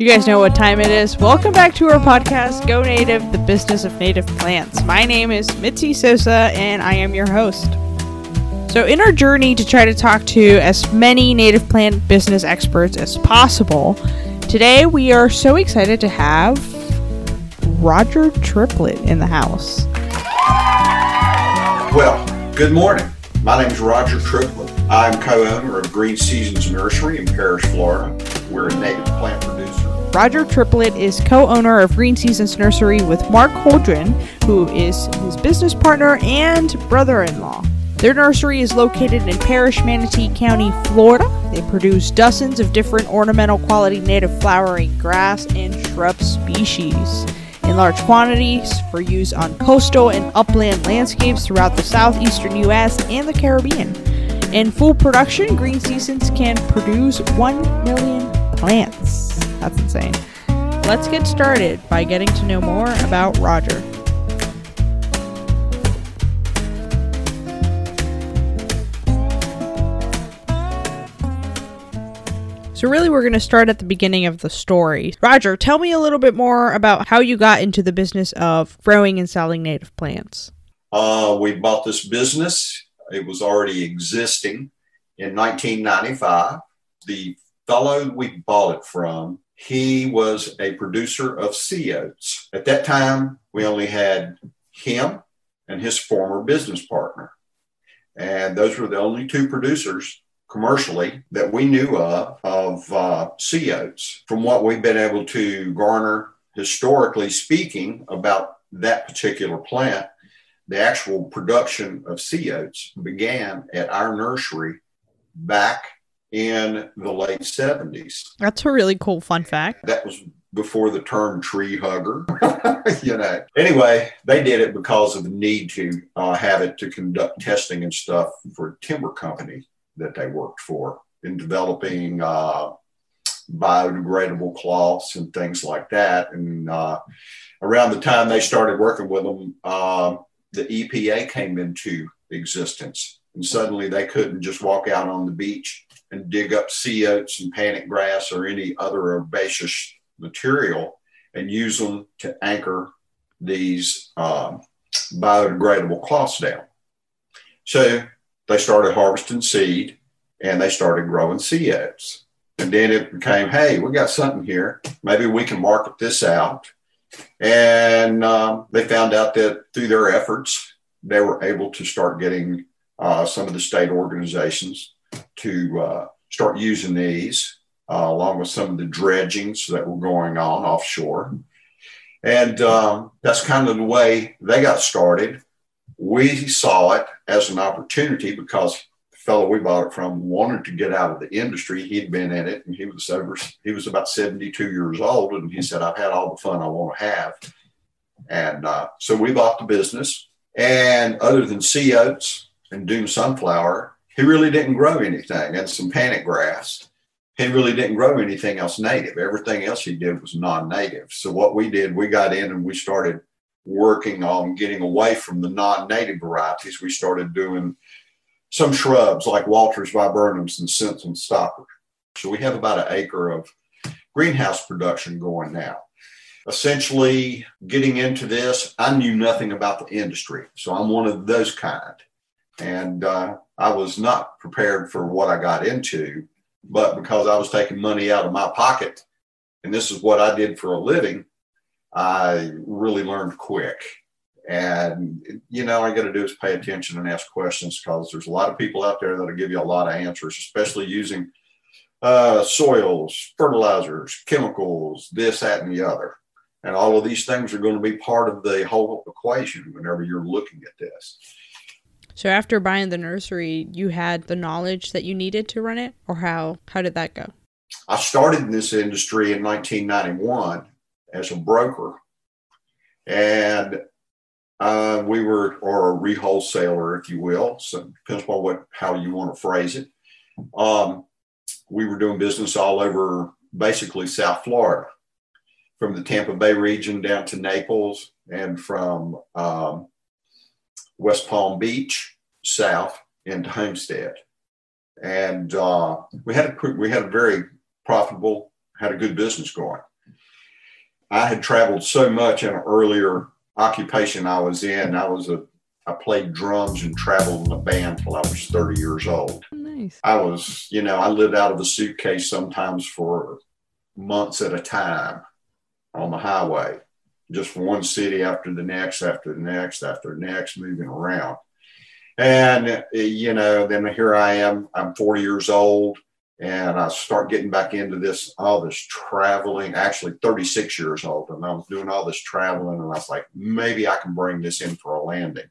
You guys know what time it is. Welcome back to our podcast, Go Native, the business of native plants. My name is Mitzi Sosa, and I am your host. So, in our journey to try to talk to as many native plant business experts as possible, today we are so excited to have Roger Triplett in the house. Well, good morning. My name is Roger Triplett. I'm co owner of Green Seasons Nursery in Parrish, Florida. We're a native plant producer. Roger Triplett is co owner of Green Seasons Nursery with Mark Holdren, who is his business partner and brother in law. Their nursery is located in Parrish Manatee County, Florida. They produce dozens of different ornamental quality native flowering grass and shrub species in large quantities for use on coastal and upland landscapes throughout the southeastern U.S. and the Caribbean. In full production, Green Seasons can produce 1 million plants. That's insane. Let's get started by getting to know more about Roger. So, really, we're going to start at the beginning of the story. Roger, tell me a little bit more about how you got into the business of growing and selling native plants. Uh, we bought this business, it was already existing in 1995. The fellow we bought it from, he was a producer of sea oats. At that time, we only had him and his former business partner. And those were the only two producers commercially that we knew of of uh, sea oats. From what we've been able to garner, historically speaking, about that particular plant, the actual production of sea oats began at our nursery back in the late 70s. That's a really cool fun fact. That was before the term tree hugger. you know. Anyway, they did it because of the need to uh, have it to conduct testing and stuff for a timber company that they worked for in developing uh, biodegradable cloths and things like that. And uh, around the time they started working with them, uh, the EPA came into existence. And suddenly they couldn't just walk out on the beach and dig up sea oats and panic grass or any other herbaceous material and use them to anchor these um, biodegradable cloths down. So they started harvesting seed and they started growing sea oats. And then it became, hey, we got something here. Maybe we can market this out. And um, they found out that through their efforts, they were able to start getting uh, some of the state organizations to uh, start using these, uh, along with some of the dredgings that were going on offshore. And um, that's kind of the way they got started. We saw it as an opportunity because the fellow we bought it from wanted to get out of the industry. He'd been in it and he was over, he was about 72 years old. And he said, I've had all the fun I want to have. And uh, so we bought the business. And other than sea oats and dune sunflower, he really didn't grow anything and some panic grass. He really didn't grow anything else native. Everything else he did was non native. So, what we did, we got in and we started working on getting away from the non native varieties. We started doing some shrubs like Walter's viburnums and Simpson stoppers. So, we have about an acre of greenhouse production going now. Essentially, getting into this, I knew nothing about the industry. So, I'm one of those kind. And uh, I was not prepared for what I got into, but because I was taking money out of my pocket, and this is what I did for a living, I really learned quick. And, you know, I got to do is pay attention and ask questions because there's a lot of people out there that'll give you a lot of answers, especially using uh, soils, fertilizers, chemicals, this, that, and the other. And all of these things are going to be part of the whole equation whenever you're looking at this. So after buying the nursery, you had the knowledge that you needed to run it, or how how did that go? I started in this industry in 1991 as a broker, and uh, we were, or a rewholesaler, if you will. So depends on what how you want to phrase it. Um, we were doing business all over, basically South Florida, from the Tampa Bay region down to Naples, and from um, West Palm Beach south into Homestead, and uh, we had a we had a very profitable, had a good business going. I had traveled so much in an earlier occupation I was in. I was a I played drums and traveled in a band till I was 30 years old. Nice. I was, you know, I lived out of a suitcase sometimes for months at a time on the highway, just one city after the next, after the next, after the next, moving around. And, you know, then here I am, I'm 40 years old and I start getting back into this, all this traveling, actually 36 years old. And I was doing all this traveling and I was like, maybe I can bring this in for a landing.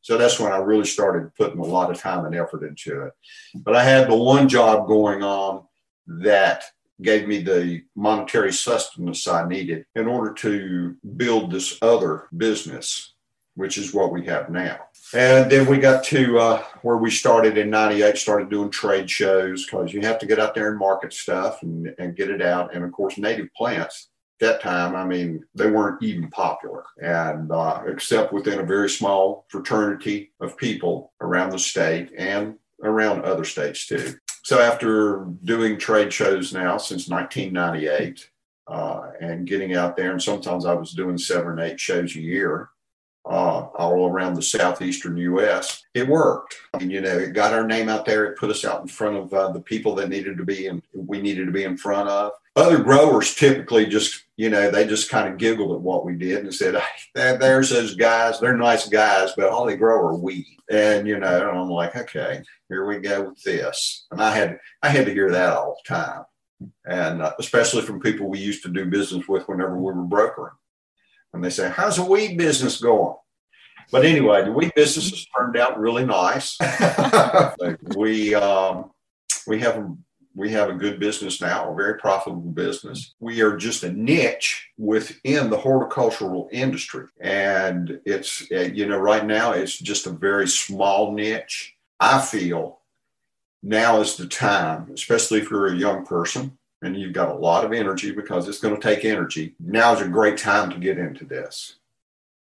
So that's when I really started putting a lot of time and effort into it. But I had the one job going on that gave me the monetary sustenance I needed in order to build this other business, which is what we have now. And then we got to uh, where we started in 98, started doing trade shows because you have to get out there and market stuff and, and get it out. And of course, native plants at that time, I mean, they weren't even popular, and uh, except within a very small fraternity of people around the state and around other states too. So after doing trade shows now since 1998 uh, and getting out there, and sometimes I was doing seven or eight shows a year. Uh, all around the southeastern U.S. It worked. Mean, you know, it got our name out there. It put us out in front of uh, the people that needed to be and we needed to be in front of. Other growers typically just, you know, they just kind of giggled at what we did and said, hey, there's those guys. They're nice guys, but all they grow are weed. And, you know, and I'm like, okay, here we go with this. And I had, I had to hear that all the time. And uh, especially from people we used to do business with whenever we were brokering. And they say, how's the weed business going? But anyway, the weed business has turned out really nice. we, um, we have we have a good business now, a very profitable business. We are just a niche within the horticultural industry. And it's, you know, right now it's just a very small niche. I feel now is the time, especially if you're a young person and you've got a lot of energy because it's going to take energy. Now is a great time to get into this.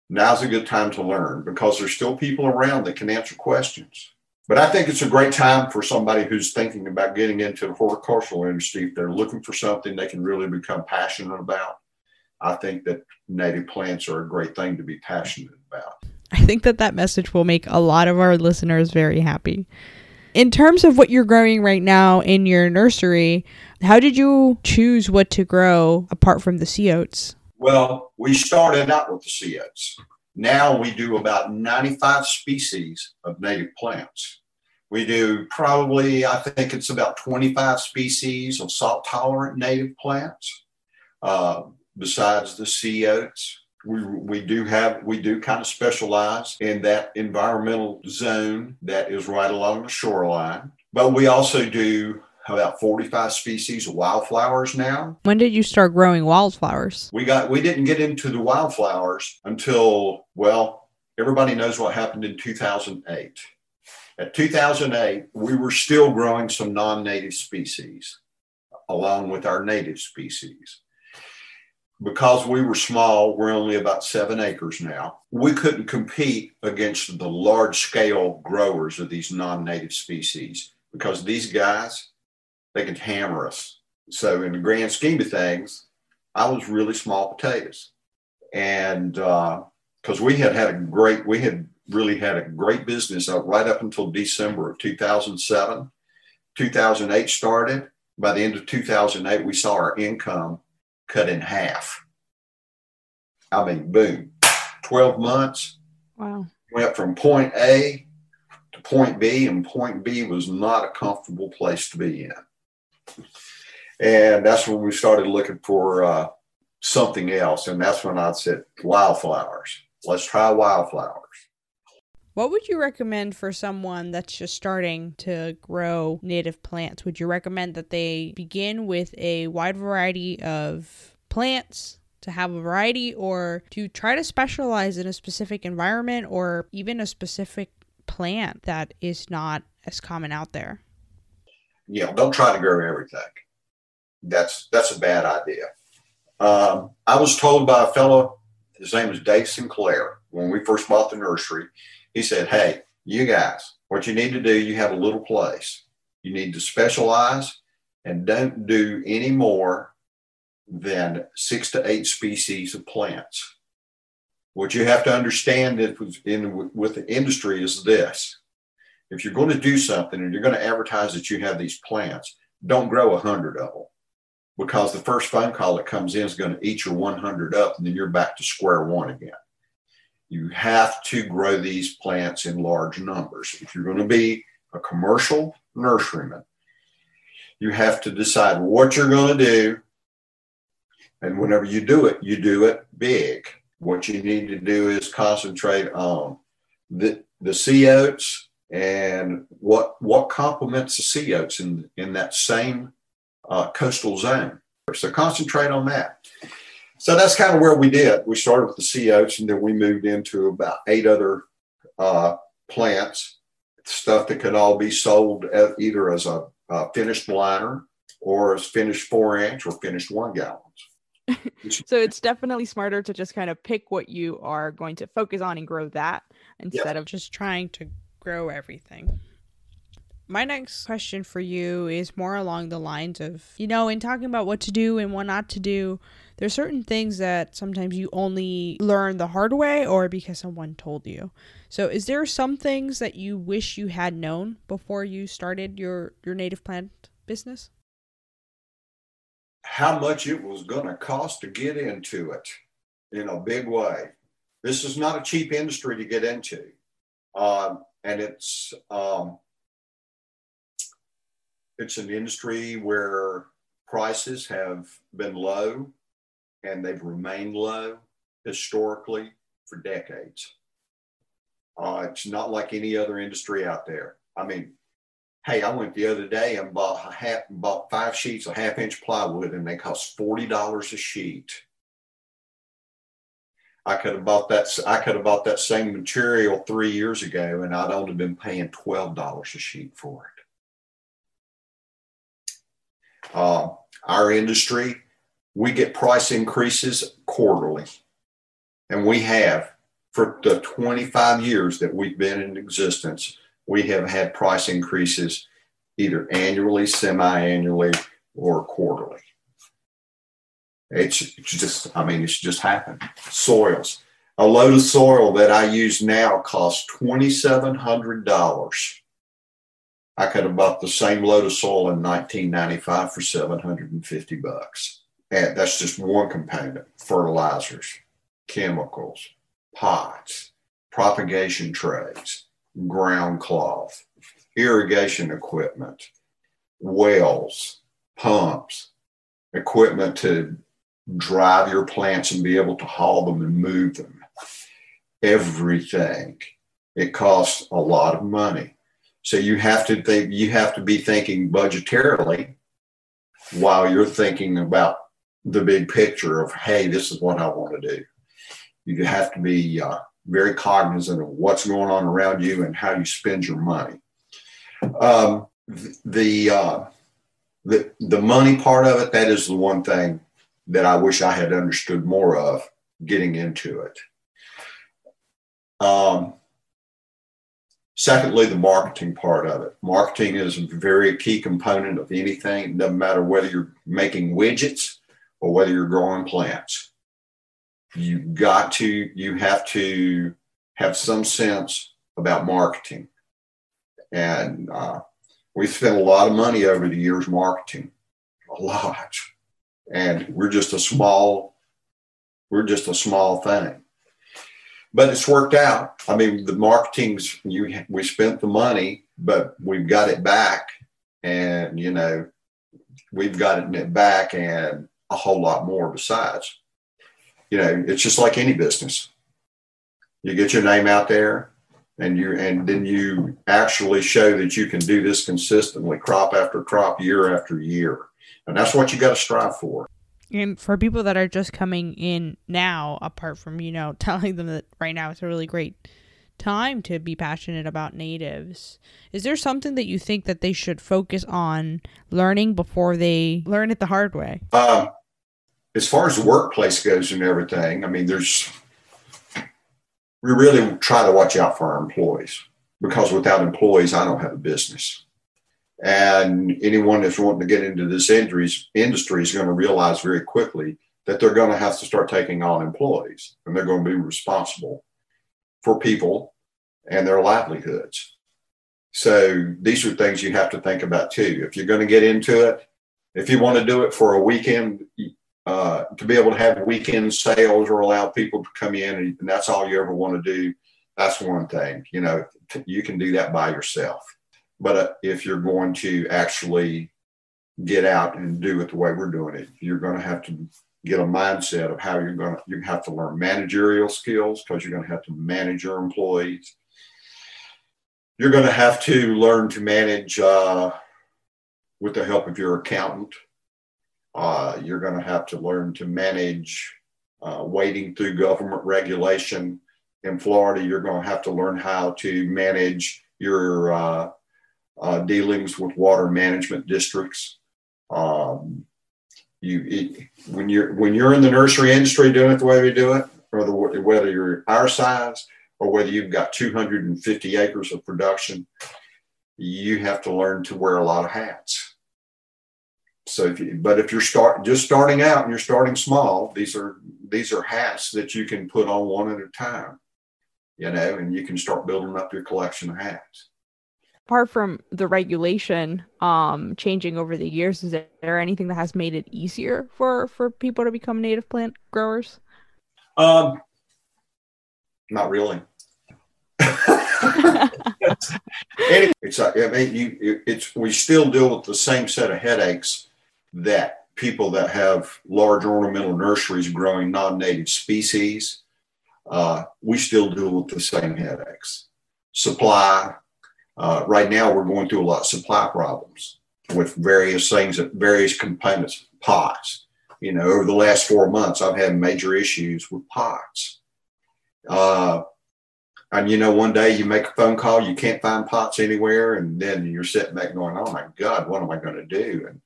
Now's a good time to learn because there's still people around that can answer questions. But I think it's a great time for somebody who's thinking about getting into the horticultural industry. If they're looking for something they can really become passionate about, I think that native plants are a great thing to be passionate about. I think that that message will make a lot of our listeners very happy. In terms of what you're growing right now in your nursery, how did you choose what to grow apart from the sea oats? Well, we started out with the sea oats. Now we do about 95 species of native plants. We do probably, I think it's about 25 species of salt tolerant native plants, uh, besides the sea oats. We, we do have, we do kind of specialize in that environmental zone that is right along the shoreline. But we also do about 45 species of wildflowers now. When did you start growing wildflowers? We got we didn't get into the wildflowers until well, everybody knows what happened in 2008. At 2008, we were still growing some non-native species along with our native species. Because we were small, we're only about seven acres now. We couldn't compete against the large scale growers of these non native species because these guys, they could hammer us. So, in the grand scheme of things, I was really small potatoes. And because uh, we had had a great, we had really had a great business up right up until December of 2007. 2008 started. By the end of 2008, we saw our income cut in half. I mean, boom, 12 months. Wow. Went from point A to point B, and point B was not a comfortable place to be in. And that's when we started looking for uh, something else. And that's when I said, wildflowers. Let's try wildflowers. What would you recommend for someone that's just starting to grow native plants? Would you recommend that they begin with a wide variety of plants to have a variety or to try to specialize in a specific environment or even a specific plant that is not as common out there? You know, don't try to grow everything. That's that's a bad idea. Um, I was told by a fellow, his name is Dave Sinclair, when we first bought the nursery. He said, "Hey, you guys, what you need to do, you have a little place. You need to specialize and don't do any more than six to eight species of plants. What you have to understand in, with the industry is this. If you're going to do something and you're going to advertise that you have these plants, don't grow a hundred of them because the first phone call that comes in is going to eat your 100 up and then you're back to square one again. You have to grow these plants in large numbers. If you're going to be a commercial nurseryman, you have to decide what you're going to do. And whenever you do it, you do it big. What you need to do is concentrate on the, the sea oats and what, what complements the sea oats in, in that same uh, coastal zone. So concentrate on that. So that's kind of where we did. We started with the sea oats and then we moved into about eight other uh, plants, stuff that could all be sold either as a, a finished liner or as finished four inch or finished one gallons. so it's definitely smarter to just kind of pick what you are going to focus on and grow that instead of just trying to grow everything. My next question for you is more along the lines of, you know, in talking about what to do and what not to do, there's certain things that sometimes you only learn the hard way or because someone told you. So, is there some things that you wish you had known before you started your your native plant business? How much it was going to cost to get into it in a big way. This is not a cheap industry to get into. Um, and it's um, it's an industry where prices have been low and they've remained low historically for decades. Uh, it's not like any other industry out there. I mean, hey, I went the other day and bought half, bought five sheets of half inch plywood, and they cost forty dollars a sheet. I could have bought that. I could have bought that same material three years ago, and I'd only been paying twelve dollars a sheet for it. Uh, our industry, we get price increases quarterly. And we have for the 25 years that we've been in existence, we have had price increases either annually, semi annually, or quarterly. It's, it's just, I mean, it's just happened. Soils. A load of soil that I use now costs $2,700. I could have bought the same load of soil in 1995 for 750 bucks. And that's just one component fertilizers, chemicals, pots, propagation trays, ground cloth, irrigation equipment, wells, pumps, equipment to drive your plants and be able to haul them and move them. Everything. It costs a lot of money. So you have to think, you have to be thinking budgetarily while you're thinking about the big picture of, hey, this is what I want to do. You have to be uh, very cognizant of what's going on around you and how you spend your money. Um, the, uh, the the money part of it, that is the one thing that I wish I had understood more of getting into it. Um, Secondly, the marketing part of it. Marketing is a very key component of anything. Doesn't matter whether you're making widgets or whether you're growing plants. You got to, you have to have some sense about marketing. And uh, we spent a lot of money over the years marketing, a lot. And we're just a small, we're just a small thing but it's worked out. I mean, the marketing's you we spent the money, but we've got it back, and you know, we've gotten it back and a whole lot more besides. You know, it's just like any business. You get your name out there, and you and then you actually show that you can do this consistently, crop after crop, year after year, and that's what you got to strive for. And for people that are just coming in now, apart from, you know, telling them that right now it's a really great time to be passionate about natives, is there something that you think that they should focus on learning before they learn it the hard way? Uh, as far as the workplace goes and everything, I mean, there's, we really try to watch out for our employees because without employees, I don't have a business. And anyone that's wanting to get into this industry is going to realize very quickly that they're going to have to start taking on employees and they're going to be responsible for people and their livelihoods. So these are things you have to think about too. If you're going to get into it, if you want to do it for a weekend, uh, to be able to have weekend sales or allow people to come in and, and that's all you ever want to do, that's one thing. You know, you can do that by yourself. But uh, if you're going to actually get out and do it the way we're doing it, you're going to have to get a mindset of how you're going to, you have to learn managerial skills because you're going to have to manage your employees. You're going to have to learn to manage uh, with the help of your accountant. Uh, you're going to have to learn to manage uh, through government regulation. In Florida, you're going to have to learn how to manage your uh, dealings with water management districts. Um, you it, when you're when you're in the nursery industry doing it the way we do it, or the, whether you're our size or whether you've got 250 acres of production, you have to learn to wear a lot of hats. So, if you, but if you're start just starting out and you're starting small, these are these are hats that you can put on one at a time, you know, and you can start building up your collection of hats apart from the regulation um changing over the years is there anything that has made it easier for for people to become native plant growers? Um not really. It's I mean you it's we still deal with the same set of headaches that people that have large ornamental nurseries growing non-native species uh, we still deal with the same headaches. Supply uh, right now, we're going through a lot of supply problems with various things, various components, pots. You know, over the last four months, I've had major issues with pots. Uh, and you know, one day you make a phone call, you can't find pots anywhere, and then you're sitting back going, "Oh my God, what am I going to do?" And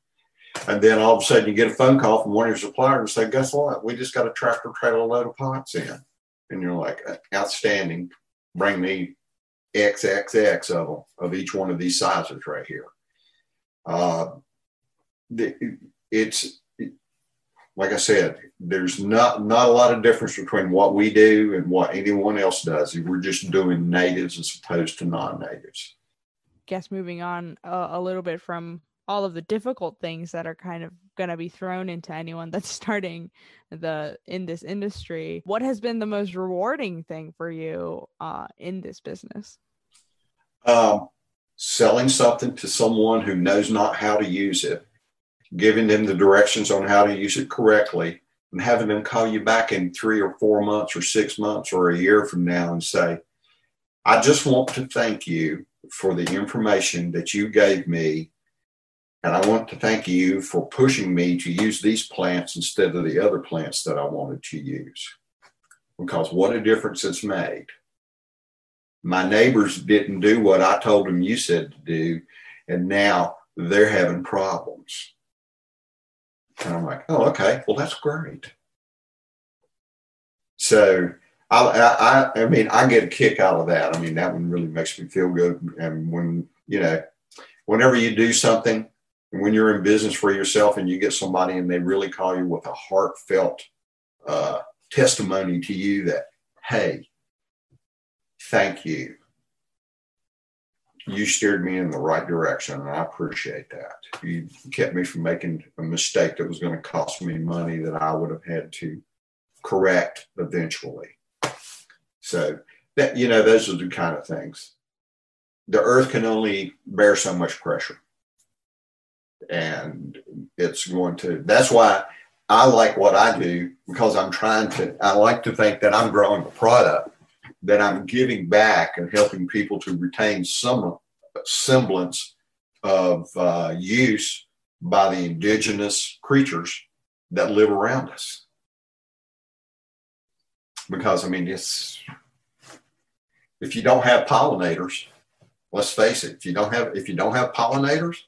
and then all of a sudden, you get a phone call from one of your suppliers and say, "Guess what? We just got a tractor trailer load of pots in." And you're like, "Outstanding! Bring me XXX of them, of each one of these sizes right here. Uh, it's like I said, there's not not a lot of difference between what we do and what anyone else does. We're just doing natives as opposed to non-natives. Guess moving on uh, a little bit from all of the difficult things that are kind of going to be thrown into anyone that's starting the in this industry what has been the most rewarding thing for you uh, in this business um, selling something to someone who knows not how to use it, giving them the directions on how to use it correctly, and having them call you back in three or four months or six months or a year from now and say, I just want to thank you for the information that you gave me. And I want to thank you for pushing me to use these plants instead of the other plants that I wanted to use. Because what a difference it's made my neighbors didn't do what I told them you said to do, and now they're having problems. And I'm like, oh, okay, well, that's great. So I, I, I mean, I get a kick out of that. I mean, that one really makes me feel good. And when, you know, whenever you do something, when you're in business for yourself and you get somebody and they really call you with a heartfelt uh, testimony to you that, hey, thank you. You steered me in the right direction, and I appreciate that. You kept me from making a mistake that was going to cost me money that I would have had to correct eventually. So that you know, those are the kind of things. The earth can only bear so much pressure. And it's going to that's why I like what I do because I'm trying to I like to think that I'm growing a product that I'm giving back and helping people to retain some semblance of uh, use by the indigenous creatures that live around us. Because, I mean, it's if you don't have pollinators, let's face it, if you don't have if you don't have pollinators,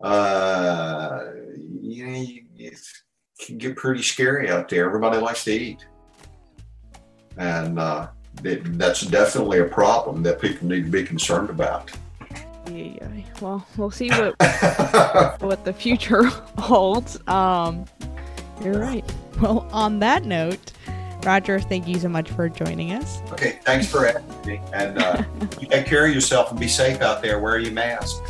uh, you know, it can get pretty scary out there. Everybody likes to eat, and uh, it, that's definitely a problem that people need to be concerned about. Yeah, yeah. Well, we'll see what what the future holds. Um, you're right. Well, on that note, Roger, thank you so much for joining us. Okay, thanks for having me. And uh, you take care of yourself and be safe out there. Wear your mask.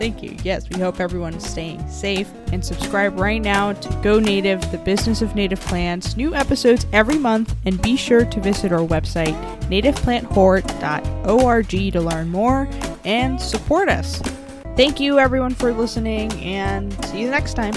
Thank you. Yes, we hope everyone is staying safe and subscribe right now to Go Native, the business of native plants. New episodes every month, and be sure to visit our website, nativeplanthort.org, to learn more and support us. Thank you, everyone, for listening, and see you next time.